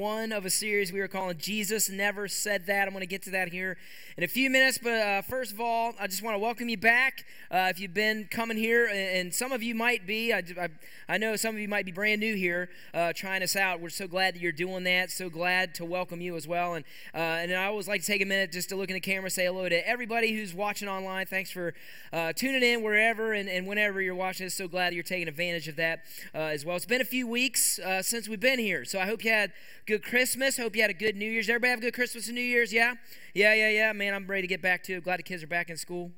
one of a series we are calling Jesus Never Said That. I'm going to get to that here in a few minutes, but uh, first of all, I just want to welcome you back. Uh, if you've been coming here, and some of you might be, I, I, I know some of you might be brand new here uh, trying us out. We're so glad that you're doing that. So glad to welcome you as well. And, uh, and I always like to take a minute just to look in the camera, say hello to everybody who's watching online. Thanks for uh, tuning in wherever and, and whenever you're watching. So glad you're taking advantage of that uh, as well. It's been a few weeks since we've been here, so I hope you had good Christmas. Hope you had a good New Year's. Everybody have a good Christmas and New Year's, yeah? Yeah, yeah, yeah. Man, I'm ready to get back to it. Glad the kids are back in school.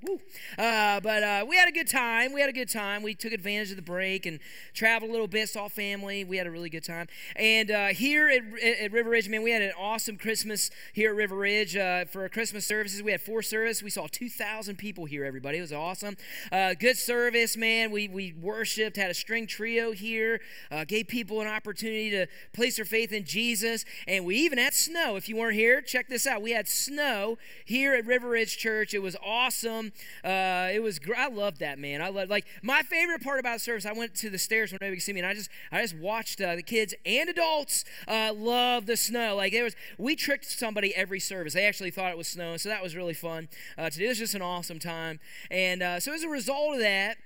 Uh, but uh, we had a good time. We had a good time. We took advantage of the break and traveled a little bit, saw family. We had a really good time. And uh, here at, at, River Ridge, man, we had an awesome Christmas here at River Ridge. Uh, for our Christmas services, we had four services. We saw 2,000 people here, everybody. It was awesome. Uh, good service, man. We, we worshiped, had a string trio here, uh, gave people an opportunity to place their faith in Jesus. And we even had snow. If you weren't here, check this out. We had snow snow here at River Ridge Church. It was awesome. Uh, it was I loved that man. I love like my favorite part about service. I went to the stairs when nobody could see me, and I just I just watched uh, the kids and adults uh, love the snow. Like there was we tricked somebody every service. They actually thought it was snow, so that was really fun uh, to do. It was just an awesome time, and uh, so as a result of that.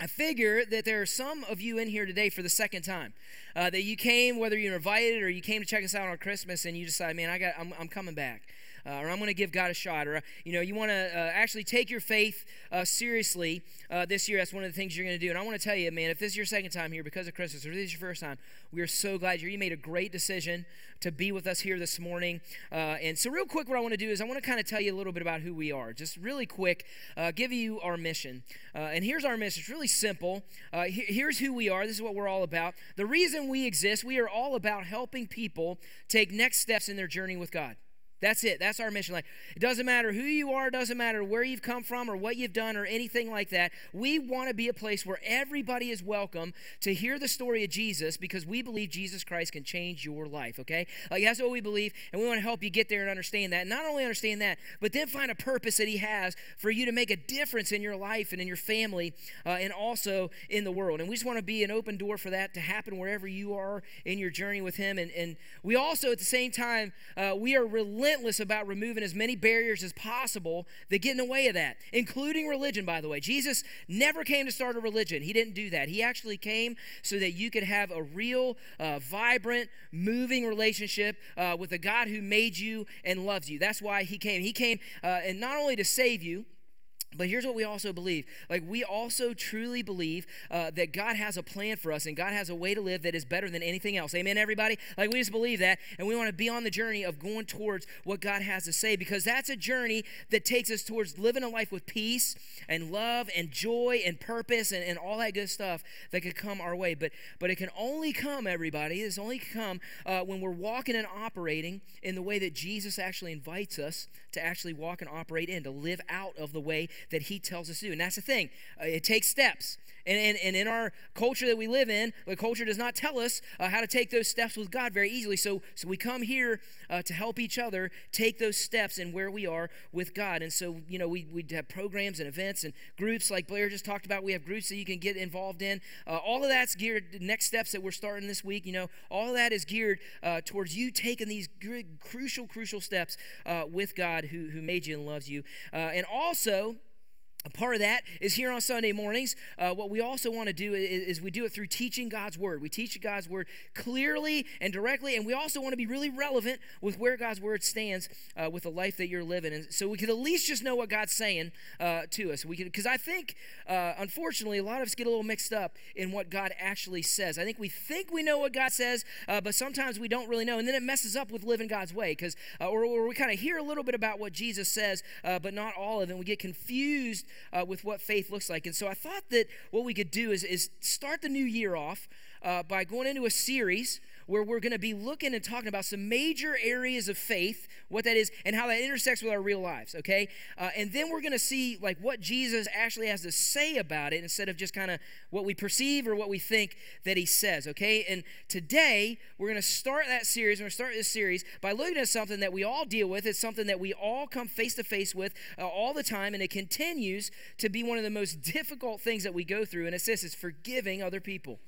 I figure that there are some of you in here today for the second time. Uh, that you came, whether you're invited or you came to check us out on Christmas, and you decide, man, I got, I'm, I'm coming back uh, or I'm going to give God a shot, or you know, you want to uh, actually take your faith uh, seriously uh, this year. That's one of the things you're going to do. And I want to tell you, man, if this is your second time here because of Christmas, or this is your first time, we are so glad you. You made a great decision to be with us here this morning. Uh, and so, real quick, what I want to do is I want to kind of tell you a little bit about who we are. Just really quick, uh, give you our mission. and here's our mission. It's really simple. He- here's who we are. This is what we're all about. The reason we exist, we are all about helping people take next steps in their journey with God. That's it. That's our mission. Like it doesn't matter who you are, doesn't matter where you've come from or what you've done or anything like that. We want to be a place where everybody is welcome to hear the story of Jesus because we believe Jesus Christ can change your life, okay? Like that's what we believe and we want to help you get there and understand that. Not only understand that, but then find a purpose that he has for you to make a difference in your life and in your family uh, and also in the world. And we just want to be an open door for that to happen wherever you are in your journey with him and and we also at the same time uh, we are relentless relentless about removing as many barriers as possible that get in the way of that, including religion, by the way. Jesus never came to start a religion, He didn't do that. He actually came so that you could have a real, uh, vibrant, moving relationship uh, with a God who made you and loves you. That's why He came. He came, uh, and not only to save you, but here's what we also believe. Like, we also truly believe uh, that God has a plan for us and God has a way to live that is better than anything else. Amen, everybody? Like, we just believe that. And we want to be on the journey of going towards what God has to say because that's a journey that takes us towards living a life with peace and love and joy and purpose and, and all that good stuff that could come our way. But, but it can only come, everybody, it's only come uh, when we're walking and operating in the way that Jesus actually invites us to actually walk and operate in, to live out of the way that He tells us to do. And that's the thing, uh, it takes steps. And, and, and in our culture that we live in, the culture does not tell us uh, how to take those steps with God very easily. So, so we come here uh, to help each other take those steps in where we are with God. And so, you know, we, we have programs and events and groups like Blair just talked about. We have groups that you can get involved in. Uh, all of that's geared, next steps that we're starting this week, you know, all of that is geared uh, towards you taking these good, crucial, crucial steps uh, with God who, who made you and loves you. And also, a part of that is here on Sunday mornings. Uh, what we also want to do is, is, we do it through teaching God's Word. We teach God's Word clearly and directly, and we also want to be really relevant with where God's Word stands uh, with the life that you're living. And so we can at least just know what God's saying uh, to us. We because I think, uh, unfortunately, a lot of us get a little mixed up in what God actually says. I think we think we know what God says, uh, but sometimes we don't really know, and then it messes up with living God's way. Because uh, or, or, we kind of hear a little bit about what Jesus says, but not all of it. And we get confused uh, with what faith looks like. And so I thought that what we could do is, is start the new year off uh, by going into a series where we're going to be looking and talking about some major areas of faith, what that is, and how that intersects with our real lives, okay? Uh, and then we're going to see like what Jesus actually has to say about it instead of just kind of what we perceive or what we think that he says, okay? And today we're going to start that series. We're going to start this series by looking at something that we all deal with. It's something that we all come face to face with uh, all the time, and it continues to be one of the most difficult things that we go through. And it's this: it's forgiving other people.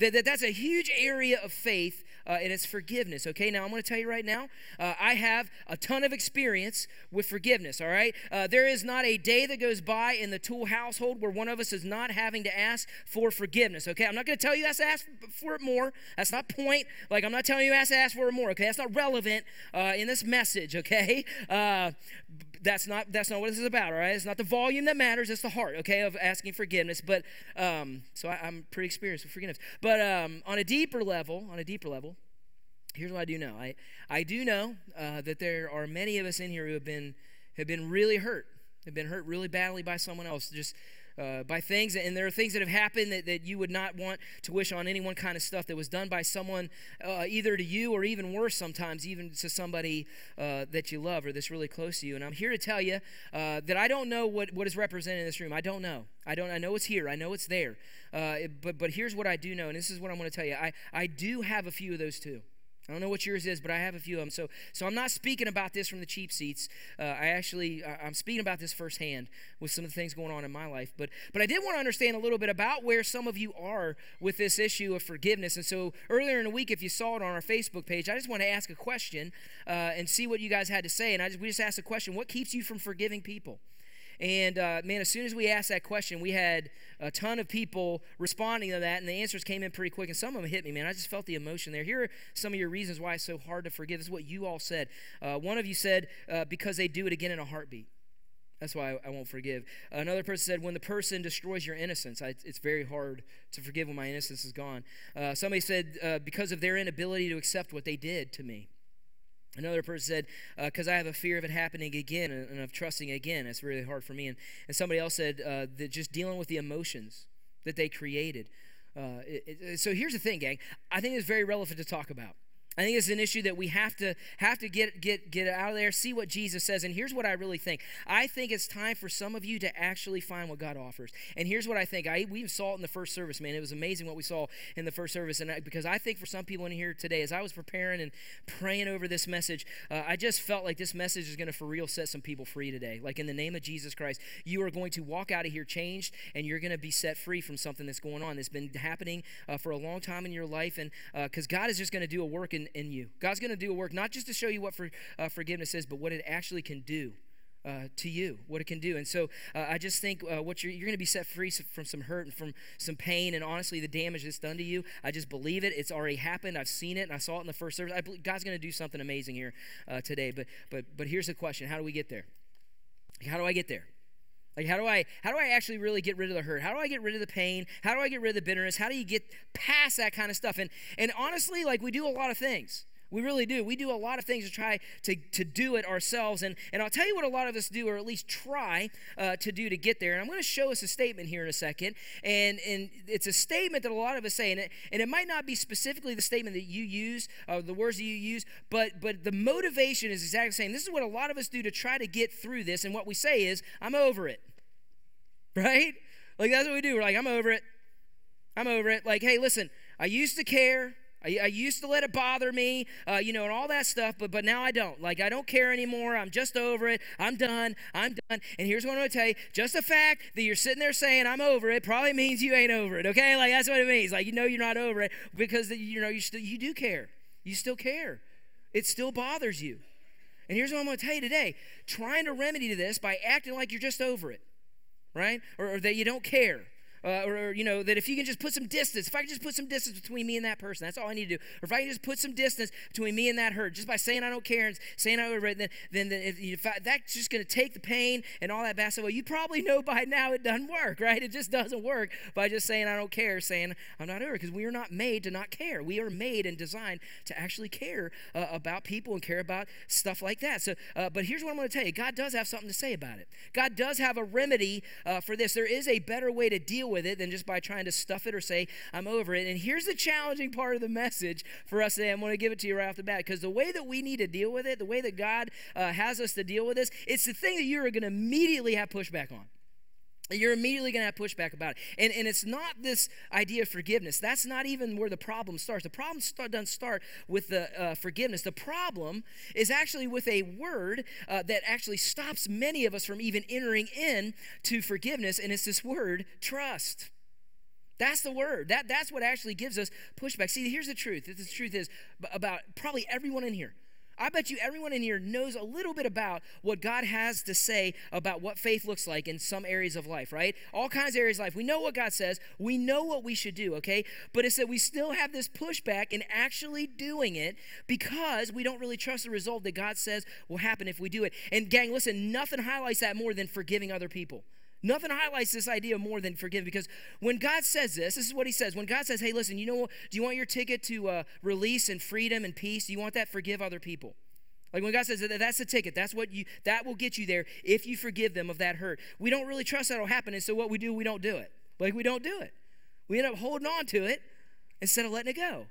That, that that's a huge area of faith uh, and it's forgiveness. Okay, now I'm going to tell you right now, uh, I have a ton of experience with forgiveness. All right, uh, there is not a day that goes by in the Tool household where one of us is not having to ask for forgiveness. Okay, I'm not going to tell you that's ask for it more. That's not point. Like I'm not telling you to ask for it more. Okay, that's not relevant uh, in this message. Okay, uh, that's not that's not what this is about all right? It's not the volume that matters it's the heart okay of asking forgiveness but um, so I, am pretty experienced with forgiveness. But um, on a deeper level on a deeper level here's what i do know. I i do know uh, that there are many of us in here who have been have been really hurt have been hurt really badly by someone else just uh, by things, and there are things that have happened that, that you would not want to wish on anyone kind of stuff that was done by someone, uh, either to you or even worse sometimes, even to somebody uh, that you love or that's really close to you. And I'm here to tell you uh, that I don't know what, what is represented in this room. I don't know. I don't. I know it's here. I know it's there. Uh, it, but but here's what I do know, and this is what I'm going to tell you. I I do have a few of those too. I don't know what yours is, but I have a few of them. So, so I'm not speaking about this from the cheap seats. Uh, I actually, I'm speaking about this firsthand with some of the things going on in my life. But, but I did want to understand a little bit about where some of you are with this issue of forgiveness. And so earlier in the week, if you saw it on our Facebook page, I just want to ask a question uh, and see what you guys had to say. And I just, we just asked a question: What keeps you from forgiving people? And uh, man, as soon as we asked that question, we had a ton of people responding to that, and the answers came in pretty quick. And some of them hit me, man. I just felt the emotion there. Here are some of your reasons why it's so hard to forgive. This is what you all said. Uh, one of you said, uh, because they do it again in a heartbeat. That's why I, won't forgive. Another person said, when the person destroys your innocence, I, it's very hard to forgive when my innocence is gone. Uh, somebody said, uh, because of their inability to accept what they did to me. Another person said, because uh, I have a fear of it happening again and, of trusting again. It's really hard for me. And, and somebody else said uh, that just dealing with the emotions that they created. Uh, it, it, so here's the thing, gang. I think it's very relevant to talk about. I think it's an issue that we have to have to get get get out of there, see what Jesus says. And here's what I really think. I think it's time for some of you to actually find what God offers. And here's what I think. I we saw it in the first service, man. It was amazing what we saw in the first service. And I, because I think for some people in here today, as I was preparing and praying over this message, uh, I just felt like this message is going to for real set some people free today. Like in the name of Jesus Christ, you are going to walk out of here changed, and you're going to be set free from something that's going on that's been happening uh, for a long time in your life. And because uh, God is just going to do a work in in, you. God's going to do a work not just to show you what for, uh, forgiveness is, but what it actually can do. Uh, to you, what it can do. And so uh, I just think uh, what you're, you're going to be set free from some hurt and from some pain and honestly the damage that's done to you. I just believe it. It's already happened. I've seen it and I saw it in the first service. God's going to do something amazing here uh, today. But, but, but here's the question How do we get there? How do I get there? Like how do I how do I actually really get rid of the hurt? How do I get rid of the pain? How do I get rid of the bitterness? How do you get past that kind of stuff? And and honestly, like we do a lot of things. We really do. We do a lot of things to try to, to do it ourselves. And, and I'll tell you what a lot of us do, or at least try uh, to do to get there. And I'm going to show us a statement here in a second. And, and it's a statement that a lot of us say. And it, and it might not be specifically the statement that you use, uh, the words that you use, but, but the motivation is exactly the same. This is what a lot of us do to try to get through this. And what we say is, I'm over it. Right? Like, that's what we do. We're like, I'm over it. I'm over it. Like, hey, listen, I used to care. I, I used to let it bother me, uh, you know, and all that stuff, but but now I don't. Like I don't care anymore. I'm just over it. I'm done. I'm done. And here's what I'm gonna tell you: just the fact that you're sitting there saying I'm over it probably means you ain't over it. Okay, like that's what it means. Like you know you're not over it because you know you still you do care. You still care. It still bothers you. And here's what I'm gonna tell you today: trying to remedy this by acting like you're just over it, right? Or, or that you don't care uh, or, you know, that if you can just put some distance, if I can just put some distance between me and that person, that's all I need to do. Or if I can just put some distance between me and that hurt, just by saying I don't care and saying I overrated, then, then, then if, if I, that's just going to take the pain and all that. Well, you probably know by now it doesn't work, right? It just doesn't work by just saying I don't care, saying I'm not over, because we are not made to not care. We are made and designed to actually care uh, about people and care about stuff like that. So, uh, but here's what I'm going to tell you: God does have something to say about it. God does have a remedy uh, for this. There is a better way to deal with it than just by trying to stuff it or say, I'm over it. And here's the challenging part of the message for us today. I'm going to give it to you right off the bat because the way that we need to deal with it, the way that God uh, has us to deal with this, it's the thing that you're going to immediately have pushback on you're immediately going to have pushback about it. And, and it's not this idea of forgiveness. That's not even where the problem starts. The problem start, doesn't start with the uh, forgiveness. The problem is actually with a word uh, that actually stops many of us from even entering in to forgiveness, and it's this word, trust. That's the word. That, that's what actually gives us pushback. See, here's the truth. The truth is about probably everyone in here. I bet you everyone in here knows a little bit about what God has to say about what faith looks like in some areas of life, right? All kinds of areas of life. We know what God says. We know what we should do, okay? But it's that we still have this pushback in actually doing it because we don't really trust the result that God says will happen if we do it. And gang, listen, nothing highlights that more than forgiving other people. Nothing highlights this idea more than forgive because when God says this, this is what He says. When God says, hey, listen, you know what? Do you want your ticket to uh, release and freedom and peace? Do you want that? Forgive other people. Like when God says that that's the ticket, that's what you that will get you there if you forgive them of that hurt. We don't really trust that'll happen, and so what we do, we don't do it. Like we don't do it. We end up holding on to it instead of letting it go.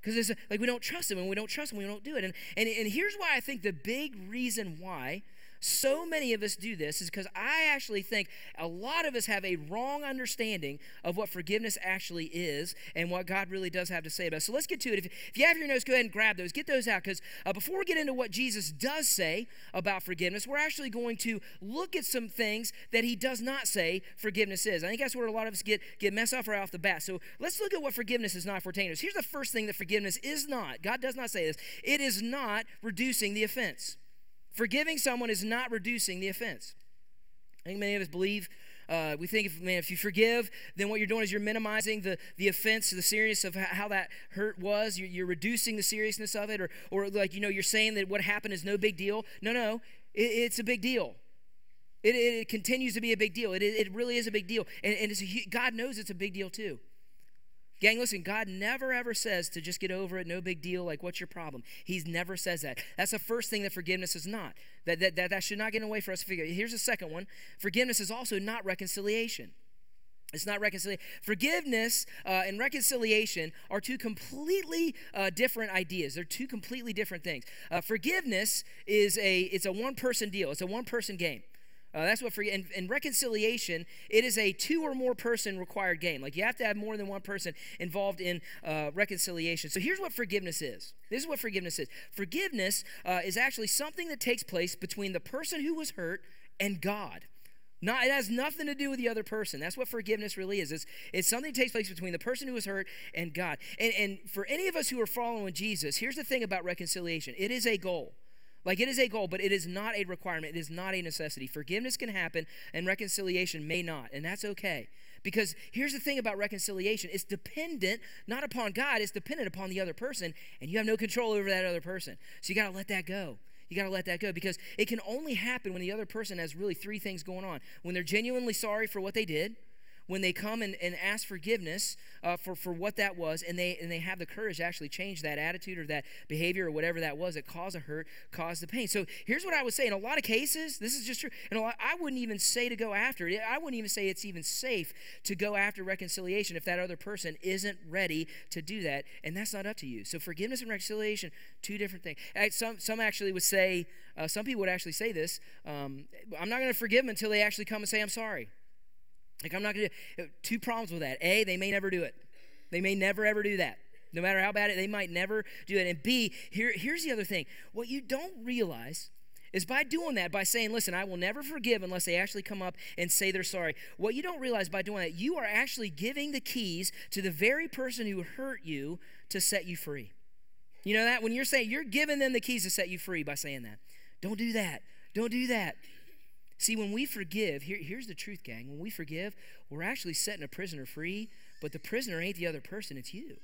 Because it's like we don't trust him and we don't trust him, we don't do it. And, and, and here's why I think the big reason why so many of us do this is because I actually think a lot of us have a wrong understanding of what forgiveness actually is and what God really does have to say about it. So let's get to it. If, if you have your notes, go ahead and grab those. Get those out because uh, before we get into what Jesus does say about forgiveness, we're actually going to look at some things that he does not say forgiveness is. I think that's where a lot of us get, get messed up right off the bat. So let's look at what forgiveness is not for. Here's the first thing that forgiveness is not. God does not say this. It is not reducing the offense. Forgiving someone is not reducing the offense. I think many of us believe uh, we think if, man, if you forgive, then what you're doing is you're minimizing the, the offense, the seriousness of how that hurt was. You're, you're, reducing the seriousness of it, or, or like, you know, you're saying that what happened is no big deal. No, no, it, it's a big deal. It, it, it, continues to be a big deal. It, it really is a big deal. And, and a, God knows it's a big deal too. Gang, listen, God never ever says to just get over it, no big deal, like what's your problem? He's never says that. That's the first thing that forgiveness is not. That, that, that, that should not get away for us to figure. Here's the second one forgiveness is also not reconciliation. It's not reconciliation. Forgiveness uh, and reconciliation are two completely uh, different ideas. They're two completely different things. Uh, forgiveness is a it's a one person deal. It's a one person game. Uh, that's what for in, in, reconciliation, it is a two or more person required game. Like you have to have more than one person involved in uh, reconciliation. So here's what forgiveness is. This is what forgiveness is. Forgiveness uh, is actually something that takes place between the person who was hurt and God. Not, it has nothing to do with the other person. That's what forgiveness really is. It's, it's something that takes place between the person who was hurt and God. And, and for any of us who are following Jesus, here's the thing about reconciliation it is a goal. Like it is a goal, but it is not a requirement. It is not a necessity. Forgiveness can happen and reconciliation may not, and that's okay. Because here's the thing about reconciliation it's dependent not upon God, it's dependent upon the other person, and you have no control over that other person. So you got to let that go. You got to let that go because it can only happen when the other person has really three things going on. When they're genuinely sorry for what they did, when they come and, and ask forgiveness uh, for, for what that was, and they, and they have the courage to actually change that attitude or that behavior or whatever that was that caused a hurt, caused the pain. So here's what I would say. In a lot of cases, this is just true. And I wouldn't even say to go after it. I wouldn't even say it's even safe to go after reconciliation if that other person isn't ready to do that. And that's not up to you. So forgiveness and reconciliation, two different things. Some, some actually would say, uh, some people would actually say this um, I'm not going to forgive them until they actually come and say, I'm sorry. Like, I'm not going to Two problems with that. A, they may never do it. They may never, ever do that. No matter how bad it, they might never do it. And B, here, here's the other thing. What you don't realize is by doing that, by saying, listen, I will never forgive unless they actually come up and say they're sorry. What you don't realize by doing that, you are actually giving the keys to the very person who hurt you to set you free. You know that? When you're saying, you're giving them the keys to set you free by saying that. Don't do that. Don't do that. See, when we forgive, here, here's the truth, gang. When we forgive, we're actually setting a prisoner free, but the prisoner ain't the other person, it's you.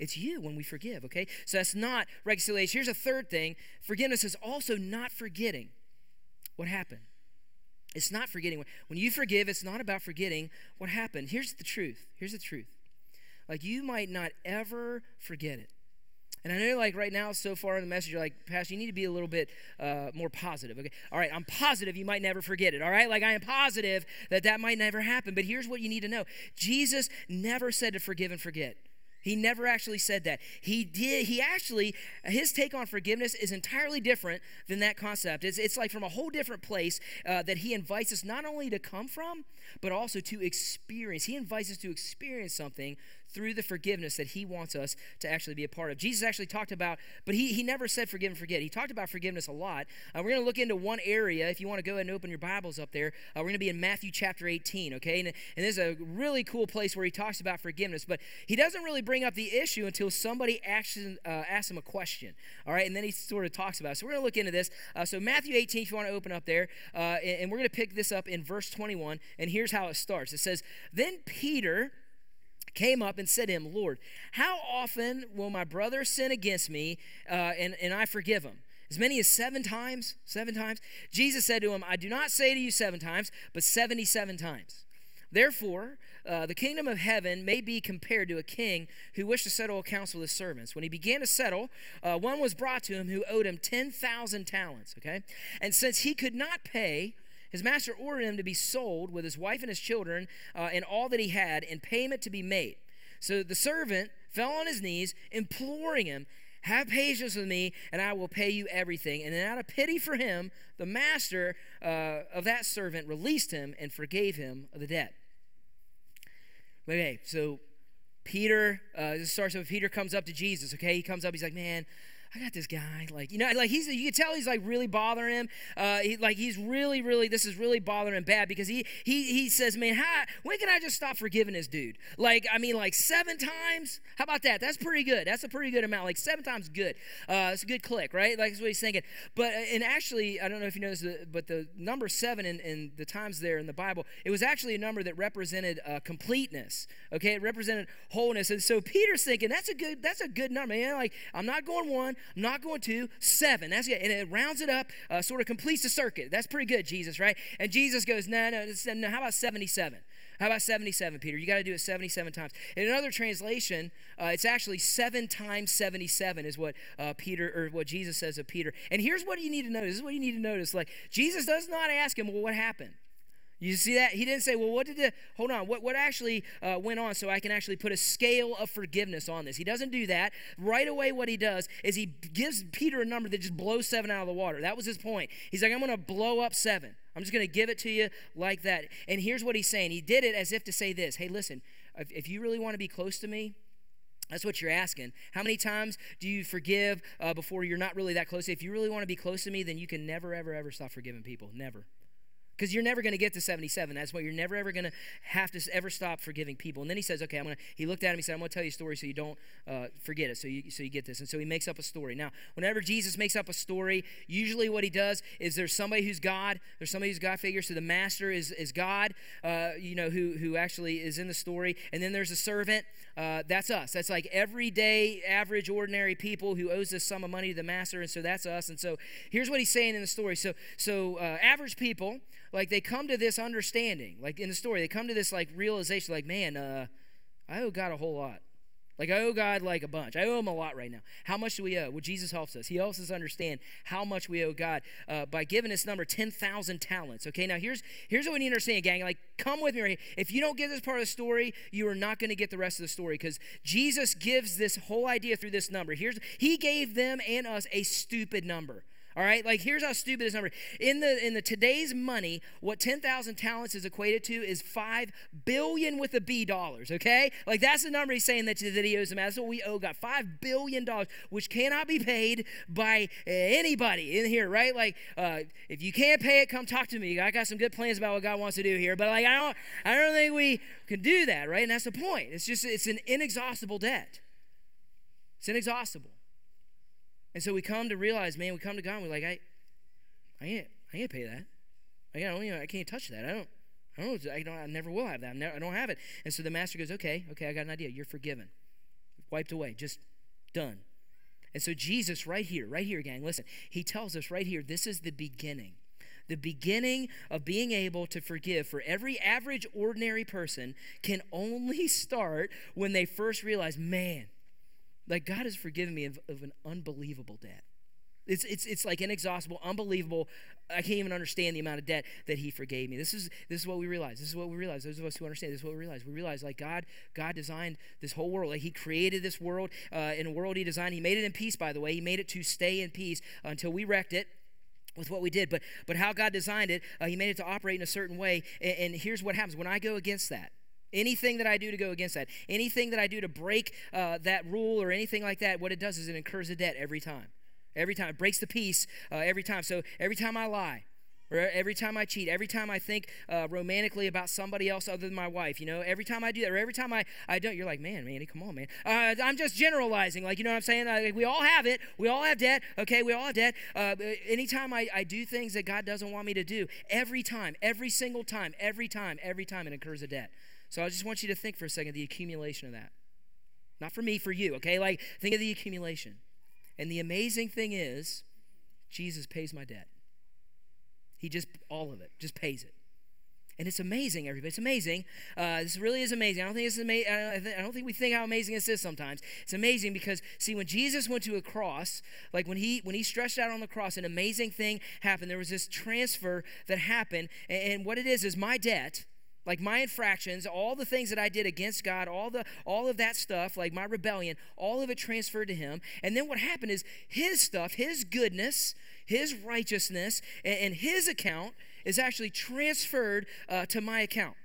It's you when we forgive, okay? So that's not reconciliation. Here's a third thing forgiveness is also not forgetting what happened. It's not forgetting. When you forgive, it's not about forgetting what happened. Here's the truth. Here's the truth. Like, you might not ever forget it. And I know, like, right now, so far in the message, you're like, Pastor, you need to be a little bit uh, more positive. Okay. All right. I'm positive you might never forget it. All right. Like, I am positive that that might never happen. But here's what you need to know Jesus never said to forgive and forget. He never actually said that. He did, he actually, his take on forgiveness is entirely different than that concept. It's, it's like from a whole different place uh, that he invites us not only to come from, but also to experience. He invites us to experience something through the forgiveness that he wants us to actually be a part of. Jesus actually talked about, but he, he never said forgive and forget. He talked about forgiveness a lot. Uh, we're going to look into one area. If you want to go ahead and open your Bibles up there, uh, we're going to be in Matthew chapter 18, okay? And, and this is a really cool place where he talks about forgiveness, but he doesn't really bring up the issue until somebody actually, uh, asks him a question, all right? And then he sort of talks about it. So we're going to look into this. Uh, so Matthew 18, if you want to open up there, uh, and, and we're going to pick this up in verse 21, and here's how it starts. It says, Then Peter came up and said to him, Lord, how often will my brother sin against me uh, and, and I forgive him? As many as seven times? Seven times? Jesus said to him, I do not say to you seven times, but 77 times. Therefore, uh, the kingdom of heaven may be compared to a king who wished to settle accounts with his servants. When he began to settle, uh, one was brought to him who owed him 10,000 talents, okay? And since he could not pay, his master ordered him to be sold with his wife and his children uh, and all that he had, and payment to be made. So the servant fell on his knees, imploring him, Have patience with me, and I will pay you everything. And then, out of pity for him, the master uh, of that servant released him and forgave him of the debt. Okay, so Peter, uh, this starts with Peter comes up to Jesus, okay? He comes up, he's like, Man, I got this guy. Like, you know, like he's, you can tell he's like really bothering him. Uh, he, like he's really, really, this is really bothering him bad because he, he, he says, man, how, when can I just stop forgiving this dude? Like, I mean, like seven times? How about that? That's pretty good. That's a pretty good amount. Like seven times good. Uh, it's a good click, right? Like that's what he's thinking. But, uh, and actually, I don't know if you this, but the number seven in, in the times there in the Bible, it was actually a number that represented uh, completeness. Okay. It represented wholeness. And so Peter's thinking, that's a good, that's a good number. Know, like, I'm not going one, not going to. Seven. That's good. And it rounds it up, uh, sort of completes the circuit. That's pretty good, Jesus, right? And Jesus goes, no, no, no. How about 77? How about 77, Peter? You got to do it 77 times. In another translation, uh, it's actually seven times 77 is what uh, Peter or what Jesus says of Peter. And here's what you need to notice. This is what you need to notice. Like Jesus does not ask him, well, what happened? You see that? He didn't say, well, what did the, hold on, what, what actually uh, went on so I can actually put a scale of forgiveness on this? He doesn't do that. Right away, what he does is he gives Peter a number that just blows seven out of the water. That was his point. He's like, I'm going to blow up seven. I'm just going to give it to you like that. And here's what he's saying. He did it as if to say this Hey, listen, if, if you really want to be close to me, that's what you're asking. How many times do you forgive uh, before you're not really that close? If you really want to be close to me, then you can never, ever, ever stop forgiving people. Never because you're never going to get to 77 that's why you're never ever going to have to ever stop forgiving people. And then he says okay i'm going to he looked at him he said i'm going to tell you a story so you don't uh, forget it so you so you get this. And so he makes up a story. Now whenever jesus makes up a story usually what he does is there's somebody who's god there's somebody who's god figure so the master is is god uh, you know who who actually is in the story. And then there's a servant uh, that's us. That's like everyday average ordinary people who owes this sum of money to the master and so that's us. And so here's what he's saying in the story. So so uh, average people like they come to this understanding like in the story they come to this like realization like man uh i owe god a whole lot. Like i owe god like a bunch. I owe him a lot right now. How much do we owe? Well jesus helps us. He helps us understand how much we owe god uh, by giving us number 10000 talents okay? Now here's here's what we need to understand gang. Like come with me right here. if you don't get this part of the story you are not going to get the rest of the story because jesus gives this whole idea through this number. Here's he gave them and us a stupid number all right, like here's how stupid this number. In the in the today's money, what 10,000 talents is equated to is 5 billion with a B dollars, okay? Like that's the number he's saying that, that he owes him. That's what we owe God. 5 billion dollars, which cannot be paid by anybody in here, right? Like uh, if you can't pay it, come talk to me. I got some good plans about what God wants to do here, but like I don't I don't think we can do that, right? And that's the point. It's just it's an inexhaustible debt. It's inexhaustible. And so we come to realize, man, we come to God and we're like, I, I can't, I can't pay that. I don't, you know, I can't touch that. I don't, I don't, I don't, I never will have that. Never, I don't have it. And so the master goes, okay, okay, I got an idea. You're forgiven, wiped away, just done. And so Jesus, right here, right here, gang, listen, he tells us right here, this is the beginning. The beginning of being able to forgive for every average, ordinary person can only start when they first realize, man, like God has forgiven me of, of an unbelievable debt. It's, it's, it's like inexhaustible, unbelievable. I can't even understand the amount of debt that he forgave me. This is, this is what we realize. This is what we realize. Those of us who understand, this is what we realize. We realize like God, God designed this whole world. Like he created this world uh, in a world he designed. He made it in peace, by the way. He made it to stay in peace until we wrecked it with what we did. But, but how God designed it, uh, he made it to operate in a certain way. And, and here's what happens. When I go against that, Anything that I do to go against that, anything that I do to break uh, that rule or anything like that, what it does is it incurs a debt every time. Every time. It breaks the peace uh, every time. So every time I lie, or every time I cheat, every time I think uh, romantically about somebody else other than my wife, you know, every time I do that, or every time I, I don't, you're like, man, Manny, come on, man. Uh, I'm just generalizing, like, you know what I'm saying? Uh, we all have it. We all have debt, okay? We all have debt. Uh, anytime I, I do things that God doesn't want me to do, every time, every single time, every time, every time it incurs a debt. So I just want you to think for a second the accumulation of that. Not for me, for you, okay? Like, think of the accumulation. And the amazing thing is, Jesus pays my debt. He just, all of it, just pays it. And it's amazing, everybody. It's amazing. Uh, this really is amazing. I don't think it's amazing. I don't think we think how amazing this is sometimes. It's amazing because see, when Jesus went to a cross, like when he when he stretched out on the cross, an amazing thing happened. There was this transfer that happened, and, and what it is is my debt like my infractions all the things that i did against god all the all of that stuff like my rebellion all of it transferred to him. And then what happened is his stuff his goodness his righteousness and, and his account is actually transferred uh, to my account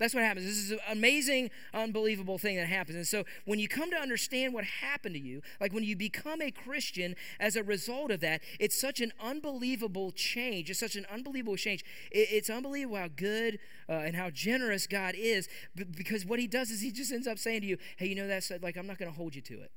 that's what happens. This is an amazing, unbelievable thing that happens. And so when you come to understand what happened to you, like when you become a Christian as a result of that, it's such an unbelievable change. It's such an unbelievable change. It's unbelievable how good uh, and how generous God is because what he does is he just ends up saying to you, hey, you know that? Said, like, I'm not going to hold you to it.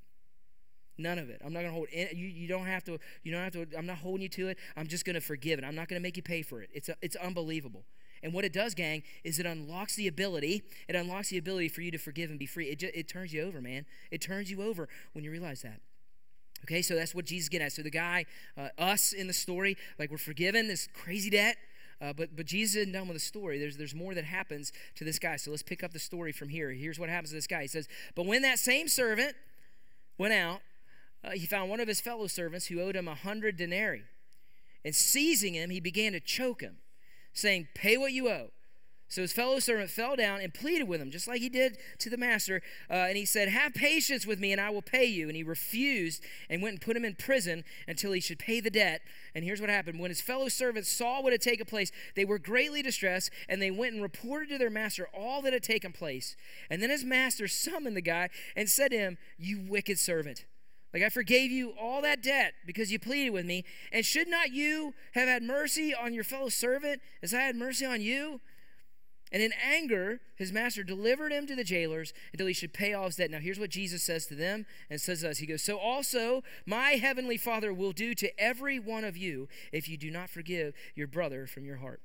None of it. I'm not going to hold it. You, you don't have to, you don't have to, I'm not holding you to it. I'm just going to forgive it. I'm not going to make you pay for it. It's, a, it's unbelievable. And what it does, gang, is it unlocks the ability, it unlocks the ability for you to forgive and be free. It, just, it turns you over, man. It turns you over when you realize that. Okay, so that's what Jesus getting at. So the guy, uh, us in the story, like we're forgiven this crazy debt. Uh, but but Jesus isn't done with the story. There's there's more that happens to this guy. So let's pick up the story from here. Here's what happens to this guy. He says, "But when that same servant went out, uh, he found one of his fellow servants who owed him a hundred denarii, and seizing him, he began to choke him saying, Pay what you owe. So his fellow servant fell down and pleaded with him, just like he did to the master. Uh, and he said, Have patience with me, and I will pay you. And he refused and went and put him in prison until he should pay the debt. And here's what happened when his fellow servants saw what had taken place, they were greatly distressed, and they went and reported to their master all that had taken place. And then his master summoned the guy and said to him, You wicked servant. Like I forgave you all that debt because you pleaded with me. And should not you have had mercy on your fellow servant as I had mercy on you? And in anger, his master delivered him to the jailers until he should pay all his debt. Now, here's what Jesus says to them and says to us He goes, So also my heavenly Father will do to every one of you if you do not forgive your brother from your heart.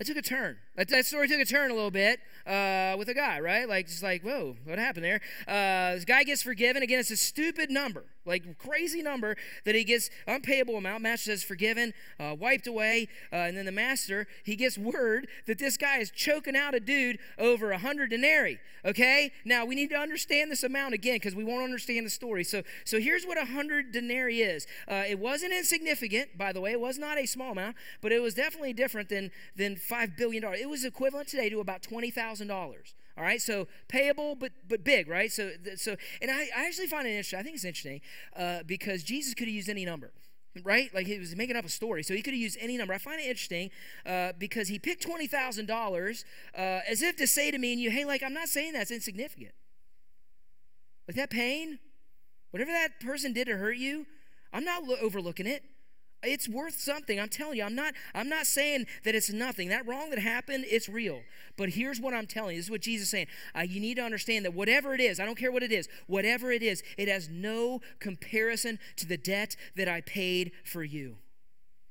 It took a turn. That, that story took a turn a little bit uh, with a guy, right? Like, just like, whoa, what happened there? Uh, this guy gets forgiven. Again, it's a stupid number, like crazy number that he gets unpayable amount. Master says forgiven, uh, wiped away, uh, and then the master he gets word that this guy is choking out a dude over a hundred denarii. Okay, now we need to understand this amount again because we won't understand the story. So, so here's what a hundred denarii is. Uh, it wasn't insignificant, by the way. It was not a small amount, but it was definitely different than than five billion dollars. It was equivalent today to about twenty thousand dollars. All right, so payable but but big, right? So so, and I, I actually find it interesting. I think it's interesting uh, because Jesus could have used any number right? Like he was making up a story, so he could have used any number. I find it interesting uh, because he picked twenty thousand uh, dollars as if to say to me and you, hey, like I'm not saying that's insignificant. Like that pain, whatever that person did to hurt you, I'm not lo- overlooking it it's worth something. I'm telling you i'm not i'm not saying that it's nothing. That wrong that happened it's real. But here's what i'm telling you. This is what jesus is saying. Uh, you need to understand that whatever it is i don't care what it is whatever it is it has no comparison to the debt that i paid for you.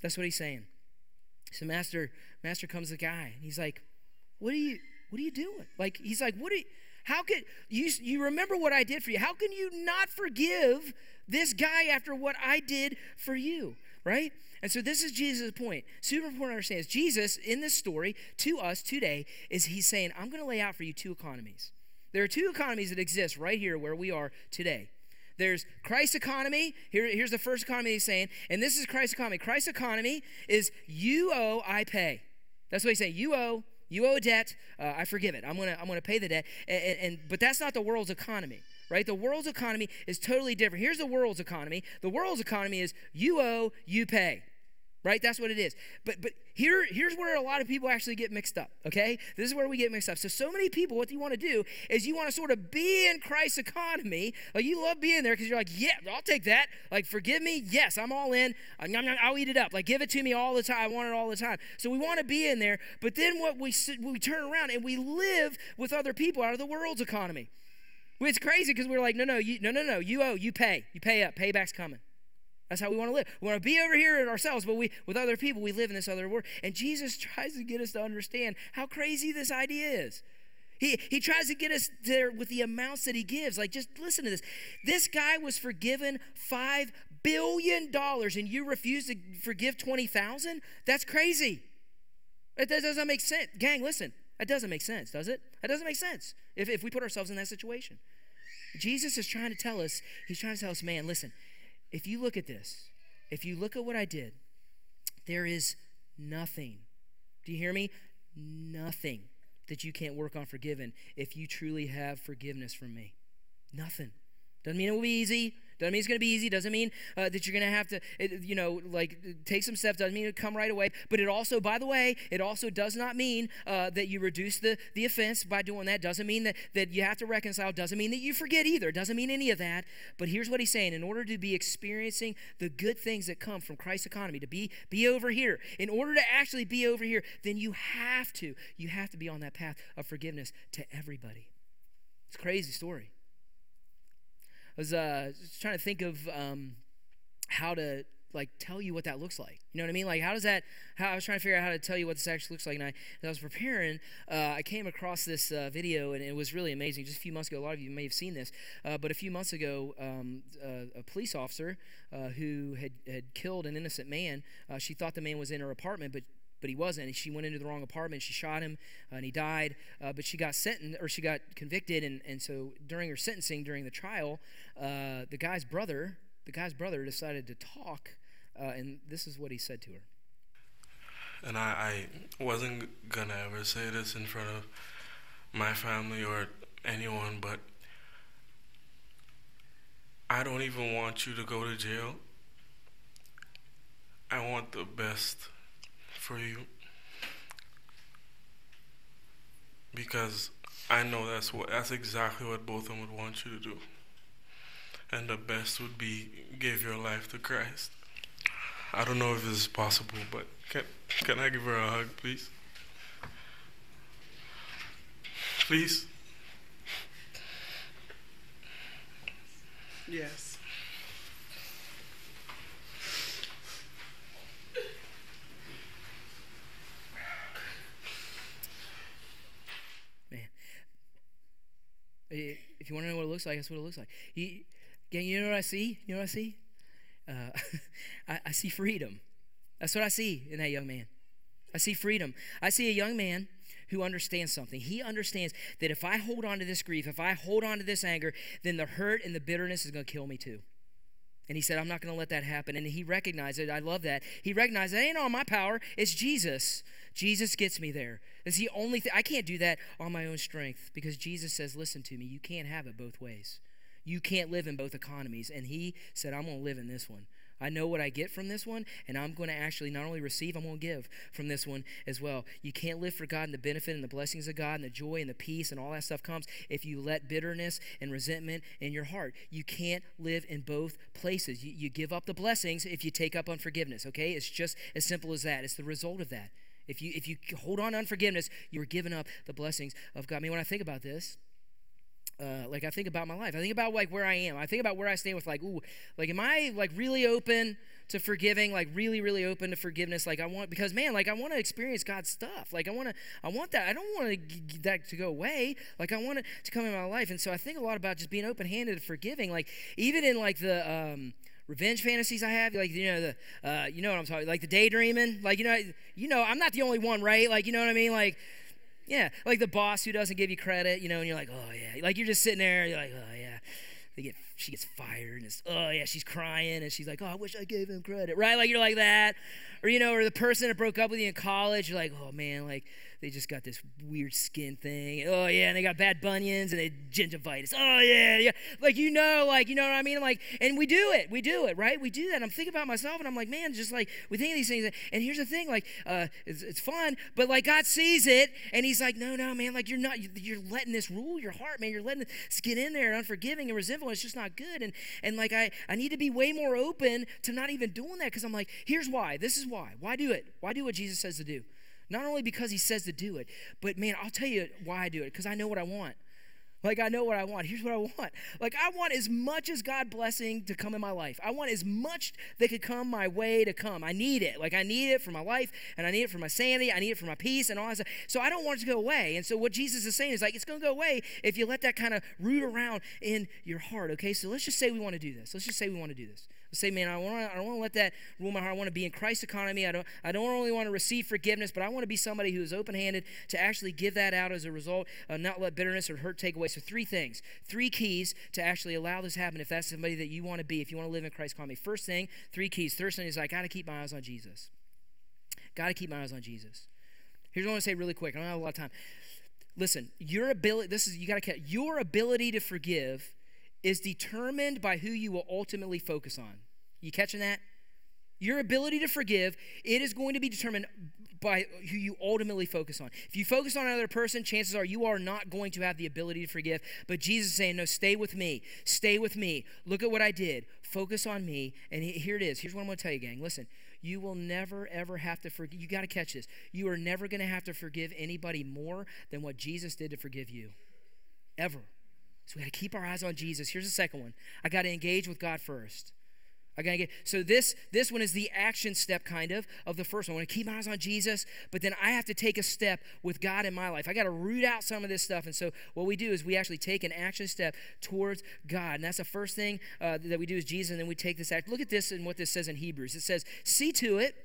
That's what he's saying. So master master comes the guy and he's like what are you what are you doing? Like he's like what are you how could you you remember what i did for you. How can you not forgive this guy after what i did for you right? And so this is Jesus' point. Super important to understand is Jesus in this story to us today is he's saying, I'm going to lay out for you two economies. There are two economies that exist right here where we are today. There's Christ's economy. Here, here's the first economy he's saying, and this is Christ's economy. Christ's economy is you owe, I pay. That's what he's saying. You owe, you owe a debt, uh, I forgive it. I'm gonna, I'm gonna pay the debt. And, and, and but that's not the world's economy right? The world's economy is totally different. Here's the world's economy the world's economy is you owe, you pay. right? That's what it is. But but here here's where a lot of people actually get mixed up. Okay, this is where we get mixed up. So so many people, what you want to do is you want to sort of be in Christ's economy. Like you love being there because you're like, yeah, I'll take that. Like forgive me, yes, I'm all in. I'll eat it up. Like give it to me all the time. I want it all the time. So we want to be in there. But then what we we turn around and we live with other people out of the world's economy. It's crazy because we're like, no, no, you, no, no, no. You owe, you pay, you pay up. Payback's coming. That's how we want to live. We want to be over here in ourselves, but we with other people, we live in this other world. And Jesus tries to get us to understand how crazy this idea is. He, he tries to get us there with the amounts that he gives. Like, just listen to this. This guy was forgiven $5 billion, and you refuse to forgive 20000 That's crazy. That doesn't make sense. Gang, listen. That doesn't make sense, does it? That doesn't make sense if, if we put ourselves in that situation. Jesus is trying to tell us, he's trying to tell us, man, listen, if you look at this, if you look at what I did, there is nothing. Do you hear me? Nothing that you can't work on forgiving if you truly have forgiveness from me. Nothing. Doesn't mean it will be easy. Doesn't mean it's going to be easy. Doesn't mean uh, that you're going to have to, you know, like take some steps. Doesn't mean it come right away. But it also, by the way, it also does not mean uh, that you reduce the, the offense by doing that. Doesn't mean that, that you have to reconcile. Doesn't mean that you forget either. Doesn't mean any of that. But here's what he's saying. In order to be experiencing the good things that come from Christ's economy, to be, be over here, in order to actually be over here, then you have to, you have to be on that path of forgiveness to everybody. It's a crazy story was uh, trying to think of um, how to like tell you what that looks like. You know what I mean? Like how does that? How I was trying to figure out how to tell you what this actually looks like. And I, as I was preparing, uh, I came across this uh, video, and it was really amazing. Just a few months ago, a lot of you may have seen this, uh, but a few months ago, um, uh, a police officer uh, who had had killed an innocent man. Uh, she thought the man was in her apartment, but but he wasn't. And she went into the wrong apartment. She shot him, uh, and he died. Uh, but she got sentenced, or she got convicted. And, and so during her sentencing, during the trial, uh, the guy's brother, the guy's brother, decided to talk, uh, and this is what he said to her. And I, I wasn't gonna ever say this in front of my family or anyone, but I don't even want you to go to jail. I want the best for you because I know that's what that's exactly what both of them would want you to do. And the best would be give your life to Christ. I don't know if this is possible, but can can I give her a hug, please? Please. Yes. If you want to know what it looks like, that's what it looks like. You, you know what I see? You know what I see? Uh, I, I see freedom. That's what I see in that young man. I see freedom. I see a young man who understands something. He understands that if I hold on to this grief, if I hold on to this anger, then the hurt and the bitterness is going to kill me too. And he said, I'm not going to let that happen. And he recognized it. I love that. He recognized it ain't all my power, it's Jesus. Jesus gets me there. It's the only thing. I can't do that on my own strength because Jesus says, Listen to me, you can't have it both ways. You can't live in both economies. And he said, I'm going to live in this one. I know what I get from this one, and I'm going to actually not only receive, I'm going to give from this one as well. You can't live for God and the benefit and the blessings of God and the joy and the peace and all that stuff comes if you let bitterness and resentment in your heart. You can't live in both places. You, you give up the blessings if you take up unforgiveness, okay? It's just as simple as that. It's the result of that. If you, if you hold on to unforgiveness, you're giving up the blessings of God. I mean, when I think about this, uh, like I think about my life. I think about like where I am. I think about where I stand with like, ooh, like am I like really open to forgiving? Like really, really open to forgiveness? Like I want because man, like I want to experience God's stuff. Like I want to, I want that. I don't want to that to go away. Like I want it to come in my life. And so I think a lot about just being open handed and forgiving. Like even in like the um, revenge fantasies I have, like you know the, uh, you know what I'm talking, like the daydreaming. Like you know, you know, I'm not the only one, right? Like you know what I mean, like yeah, like the boss who doesn't give you credit, you know, and you're like, oh yeah, like you're just sitting there, you're like, oh yeah, they get she gets fired and it's, oh yeah, she's crying and she's like, oh, I wish I gave him credit, right? Like you're like that. Or, you know, or the person that broke up with you in college, you're like, oh man, like they just got this weird skin thing. Oh yeah, and they got bad bunions and they gingivitis. Oh yeah, yeah. Like you know, like you know what I mean? Like, and we do it, we do it, right? We do that. I'm thinking about myself and I'm like, man, just like we think of these things. And here's the thing, like, uh, it's, it's fun, but like God sees it and He's like, no, no, man, like you're not, you're letting this rule your heart, man. You're letting this get in there, and unforgiving and resentful. It's just not good. And and like I, I need to be way more open to not even doing that because I'm like, here's why. This is why. Why do it? Why do what Jesus says to do? Not only because he says to do it, but man, I'll tell you why I do it because I know what I want. Like, I know what I want. Here's what I want. Like, I want as much as God blessing to come in my life. I want as much that could come my way to come. I need it. Like, I need it for my life, and I need it for my sanity. I need it for my peace, and all that stuff. So, I don't want it to go away. And so, what Jesus is saying is, like, it's going to go away if you let that kind of root around in your heart, okay? So, let's just say we want to do this. Let's just say we want to do this say, man, I, want I don't want to let that rule my heart. I want to be in Christ's economy. I don't, I don't only want to receive forgiveness, but I want to be somebody who is open handed to actually give that out as a result, uh, not let bitterness or hurt take away. So, three things, three keys to actually allow this happen if that's somebody that you want to be, if you want to live in Christ's economy. First thing, three keys. First thing is I got to keep my eyes on Jesus. Got to keep my eyes on Jesus. Here's what I want to say really quick. I don't have a lot of time. Listen, your ability, this is, you got to your ability to forgive is determined by who you will ultimately focus on. You catching that? Your ability to forgive, it is going to be determined by who you ultimately focus on. If you focus on another person, chances are you are not going to have the ability to forgive. But Jesus is saying, No, stay with me. Stay with me. Look at what I did. Focus on me. And here it is. Here's what I'm going to tell you, gang. Listen, you will never, ever have to forgive. You got to catch this. You are never going to have to forgive anybody more than what Jesus did to forgive you. Ever. So we got to keep our eyes on Jesus. Here's the second one I got to engage with God first. I gotta get so this this one is the action step kind of of the first one. I want to keep my eyes on Jesus, but then I have to take a step with God in my life. I got to root out some of this stuff, and so what we do is we actually take an action step towards God, and that's the first thing uh, that we do is Jesus, and then we take this act. Look at this and what this says in Hebrews. It says, "See to it."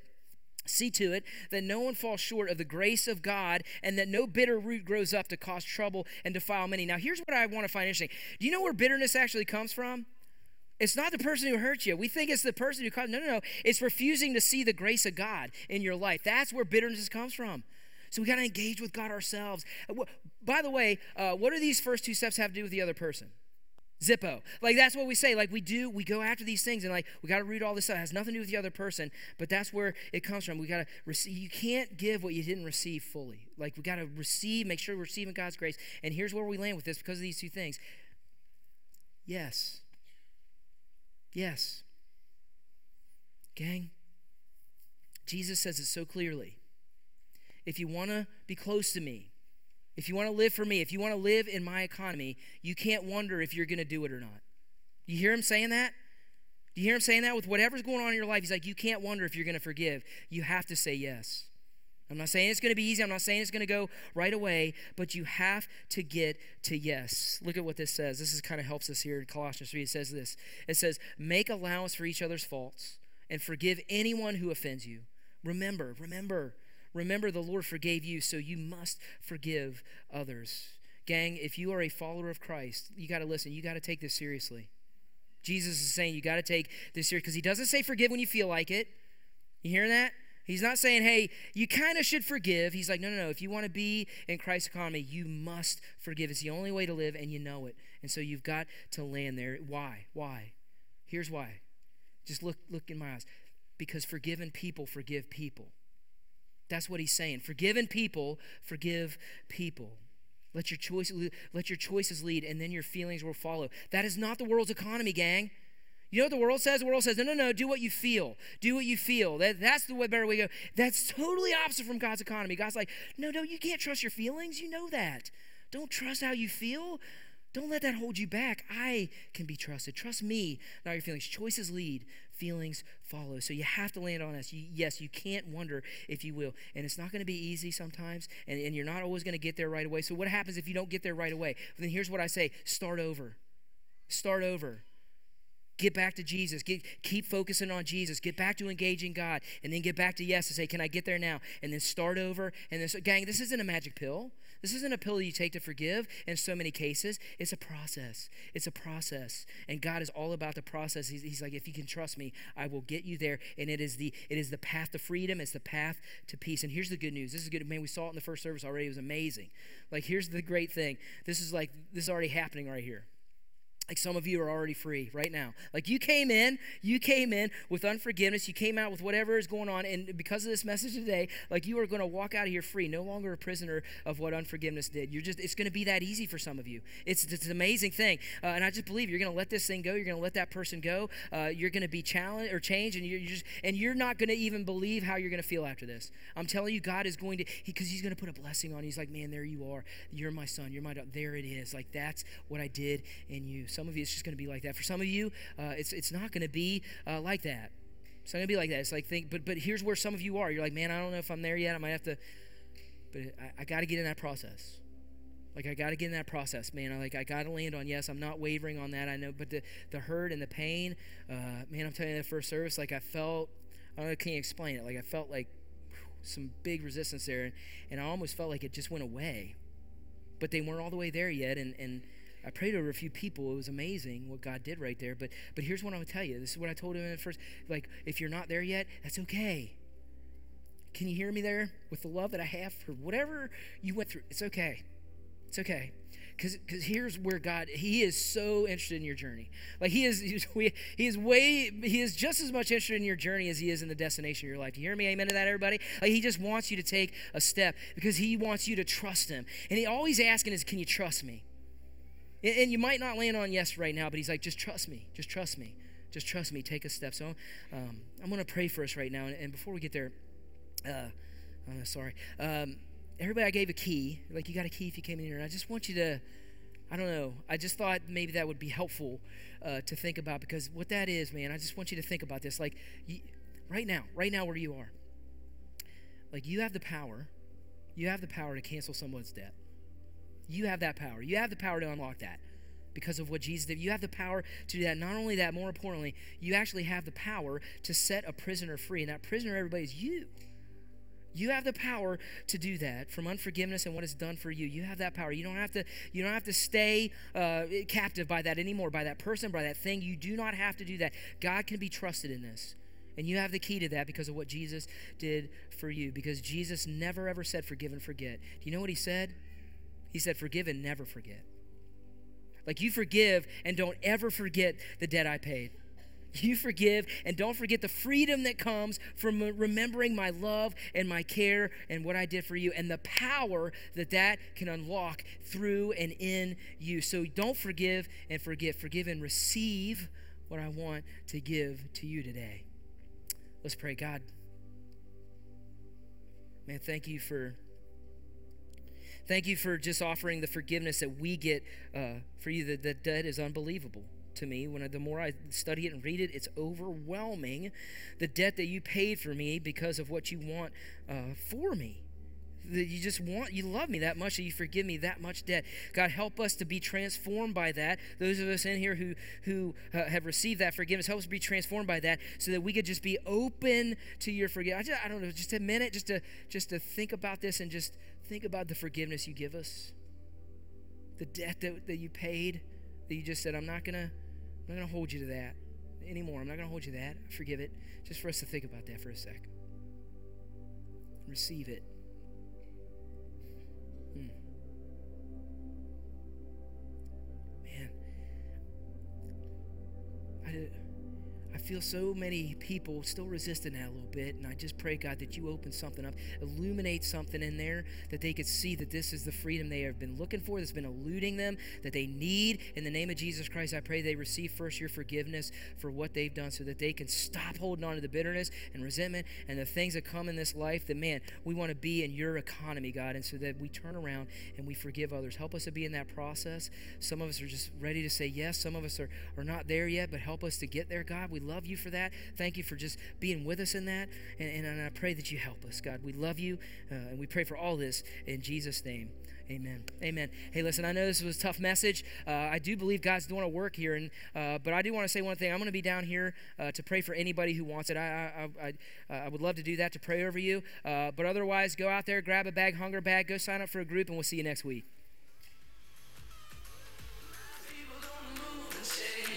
See to it that no one falls short of the grace of God and that no bitter root grows up to cause trouble and defile many. Now, here's what I want to find interesting. Do you know where bitterness actually comes from? It's not the person who hurt you. We think it's the person who caused. No, no, no. It's refusing to see the grace of God in your life. That's where bitterness comes from. So we got to engage with God ourselves. By the way, uh, what do these first two steps have to do with the other person? Zippo. Like that's what we say. Like we do, we go after these things and like we got to read all this stuff. It has nothing to do with the other person, but that's where it comes from. We got to receive. You can't give what you didn't receive fully. Like we got to receive, make sure we're receiving God's grace. And here's where we land with this because of these two things. Yes, Yes. Gang, Jesus says it so clearly. If you want to be close to me, if you want to live for me, if you want to live in my economy, you can't wonder if you're going to do it or not. You hear him saying that? Do you hear him saying that with whatever's going on in your life? He's like, you can't wonder if you're going to forgive. You have to say yes. I'm not saying it's going to be easy. I'm not saying it's going to go right away, but you have to get to yes. Look at what this says. This is kind of helps us here in Colossians 3. It says this It says, Make allowance for each other's faults and forgive anyone who offends you. Remember, remember, remember the Lord forgave you, so you must forgive others. Gang, if you are a follower of Christ, you got to listen. You got to take this seriously. Jesus is saying you got to take this seriously because he doesn't say forgive when you feel like it. You hearing that? He's not saying, hey, you kind of should forgive. He's like, no, no, no. If you want to be in Christ's economy, you must forgive. It's the only way to live, and you know it. And so you've got to land there. Why? Why? Here's why. Just look, look in my eyes. Because forgiven people forgive people. That's what he's saying. Forgiven people forgive people. Let your choices let your choices lead, and then your feelings will follow. That is not the world's economy, gang. You know what the world says? The world says, no, no, no, do what you feel. Do what you feel. That, that's the way, better way to go. That's totally opposite from God's economy. God's like, no, no, you can't trust your feelings. You know that. Don't trust how you feel. Don't let that hold you back. I can be trusted. Trust me, not your feelings. Choices lead, feelings follow. So you have to land on us. Yes, you can't wonder if you will. And it's not going to be easy sometimes, and, and you're not always going to get there right away. So what happens if you don't get there right away? Then here's what I say start over. Start over. Get back to Jesus. Get, keep focusing on Jesus. Get back to engaging God. And then get back to yes and say, Can I get there now? And then start over. And then, so, gang, this isn't a magic pill. This isn't a pill you take to forgive in so many cases. It's a process. It's a process. And God is all about the process. He's, he's like, if you can trust me, I will get you there. And it is the it is the path to freedom. It's the path to peace. And here's the good news. This is good. Man, we saw it in the first service already. It was amazing. Like, here's the great thing. This is like, this is already happening right here. Like some of you are already free right now. Like you came in, you came in with unforgiveness, you came out with whatever is going on, and because of this message today, like you are going to walk out of here free, no longer a prisoner of what unforgiveness did. You're just, it's going to be that easy for some of you. It's, it's an amazing thing. Uh, and I just believe you're going to let this thing go, you're going to let that person go, uh, you're going to be challenged or changed, and you're, you're just, and you're not going to even believe how you're going to feel after this. I'm telling you, God is going to, because he, He's going to put a blessing on you. He's like, man, there you are. You're my son. You're my daughter. There it is. Like that's what I did in you. Some of you, it's just going to be like that. For some of you, uh, it's it's not going to be uh, like that. It's not going to be like that. It's like think, but but here's where some of you are. You're like, man, I don't know if I'm there yet. I might have to, but I, I got to get in that process. Like I got to get in that process, man. I like I got to land on yes. I'm not wavering on that. I know, but the the hurt and the pain, uh, man. I'm telling you, the first service, like I felt. I don't know. Can you explain it? Like I felt like some big resistance there, and, and I almost felt like it just went away. But they weren't all the way there yet, and and I prayed over a few people. It was amazing what God did right there. But but here's what I would tell you. This is what I told him at first. Like, if you're not there yet, that's okay. Can you hear me there? With the love that I have for whatever you went through, it's okay. It's okay. Because here's where God, He is so interested in your journey. Like He is, He is way, He is just as much interested in your journey as He is in the destination of your life. Do you hear me? Amen to that, everybody? Like He just wants you to take a step because He wants you to trust Him. And He always asking is, Can you trust me? And you might not land on yes right now, but he's like, just trust me. Just trust me. Just trust me. Take a step. So um, I'm going to pray for us right now. And, and before we get there, uh, I'm sorry. Um, everybody, I gave a key. Like, you got a key if you came in here. And I just want you to, I don't know. I just thought maybe that would be helpful uh, to think about because what that is, man, I just want you to think about this. Like, you, right now, right now where you are, like, you have the power. You have the power to cancel someone's debt. You have that power. You have the power to unlock that because of what Jesus did. You have the power to do that. Not only that, more importantly, you actually have the power to set a prisoner free. And that prisoner, everybody, is you. You have the power to do that from unforgiveness and what it's done for you. You have that power. You don't have to. You don't have to stay uh, captive by that anymore, by that person, by that thing. You do not have to do that. God can be trusted in this, and you have the key to that because of what Jesus did for you. Because Jesus never ever said forgive and forget. Do you know what He said? He said, Forgive and never forget. Like you forgive and don't ever forget the debt I paid. You forgive and don't forget the freedom that comes from remembering my love and my care and what I did for you and the power that that can unlock through and in you. So don't forgive and forget. Forgive and receive what I want to give to you today. Let's pray. God, man, thank you for Thank you for just offering the forgiveness that we get uh, for you. The debt is unbelievable to me. When I, the more I study it and read it, it's overwhelming. The debt that you paid for me because of what you want uh, for me. That you just want, you love me that much, that you forgive me that much debt. God, help us to be transformed by that. Those of us in here who who uh, have received that forgiveness, help us be transformed by that, so that we could just be open to your forgiveness. I, I don't know, just a minute, just to just to think about this and just think about the forgiveness you give us, the debt that, that you paid, that you just said, I'm not gonna, I'm not gonna hold you to that anymore. I'm not gonna hold you to that. Forgive it. Just for us to think about that for a sec. Receive it. Hmm. Man, I did feel so many people still resisting that a little bit. And I just pray, God, that you open something up, illuminate something in there that they could see that this is the freedom they have been looking for, that's been eluding them, that they need. In the name of Jesus Christ, I pray they receive first your forgiveness for what they've done so that they can stop holding on to the bitterness and resentment and the things that come in this life that, man, we want to be in your economy, God. And so that we turn around and we forgive others. Help us to be in that process. Some of us are just ready to say yes. Some of us are, are not there yet, but help us to get there, God. We love you for that. Thank you for just being with us in that. And, and, and I pray that you help us, God. We love you, uh, and we pray for all this in Jesus' name. Amen. Amen. Hey, listen, I know this was a tough message. Uh, I do believe God's doing a work here, and uh, but I do want to say one thing. I'm going to be down here uh, to pray for anybody who wants it. I I, I, I would love to do that to pray over you. Uh, but otherwise, go out there, grab a bag, hunger bag, go sign up for a group, and we'll see you next week.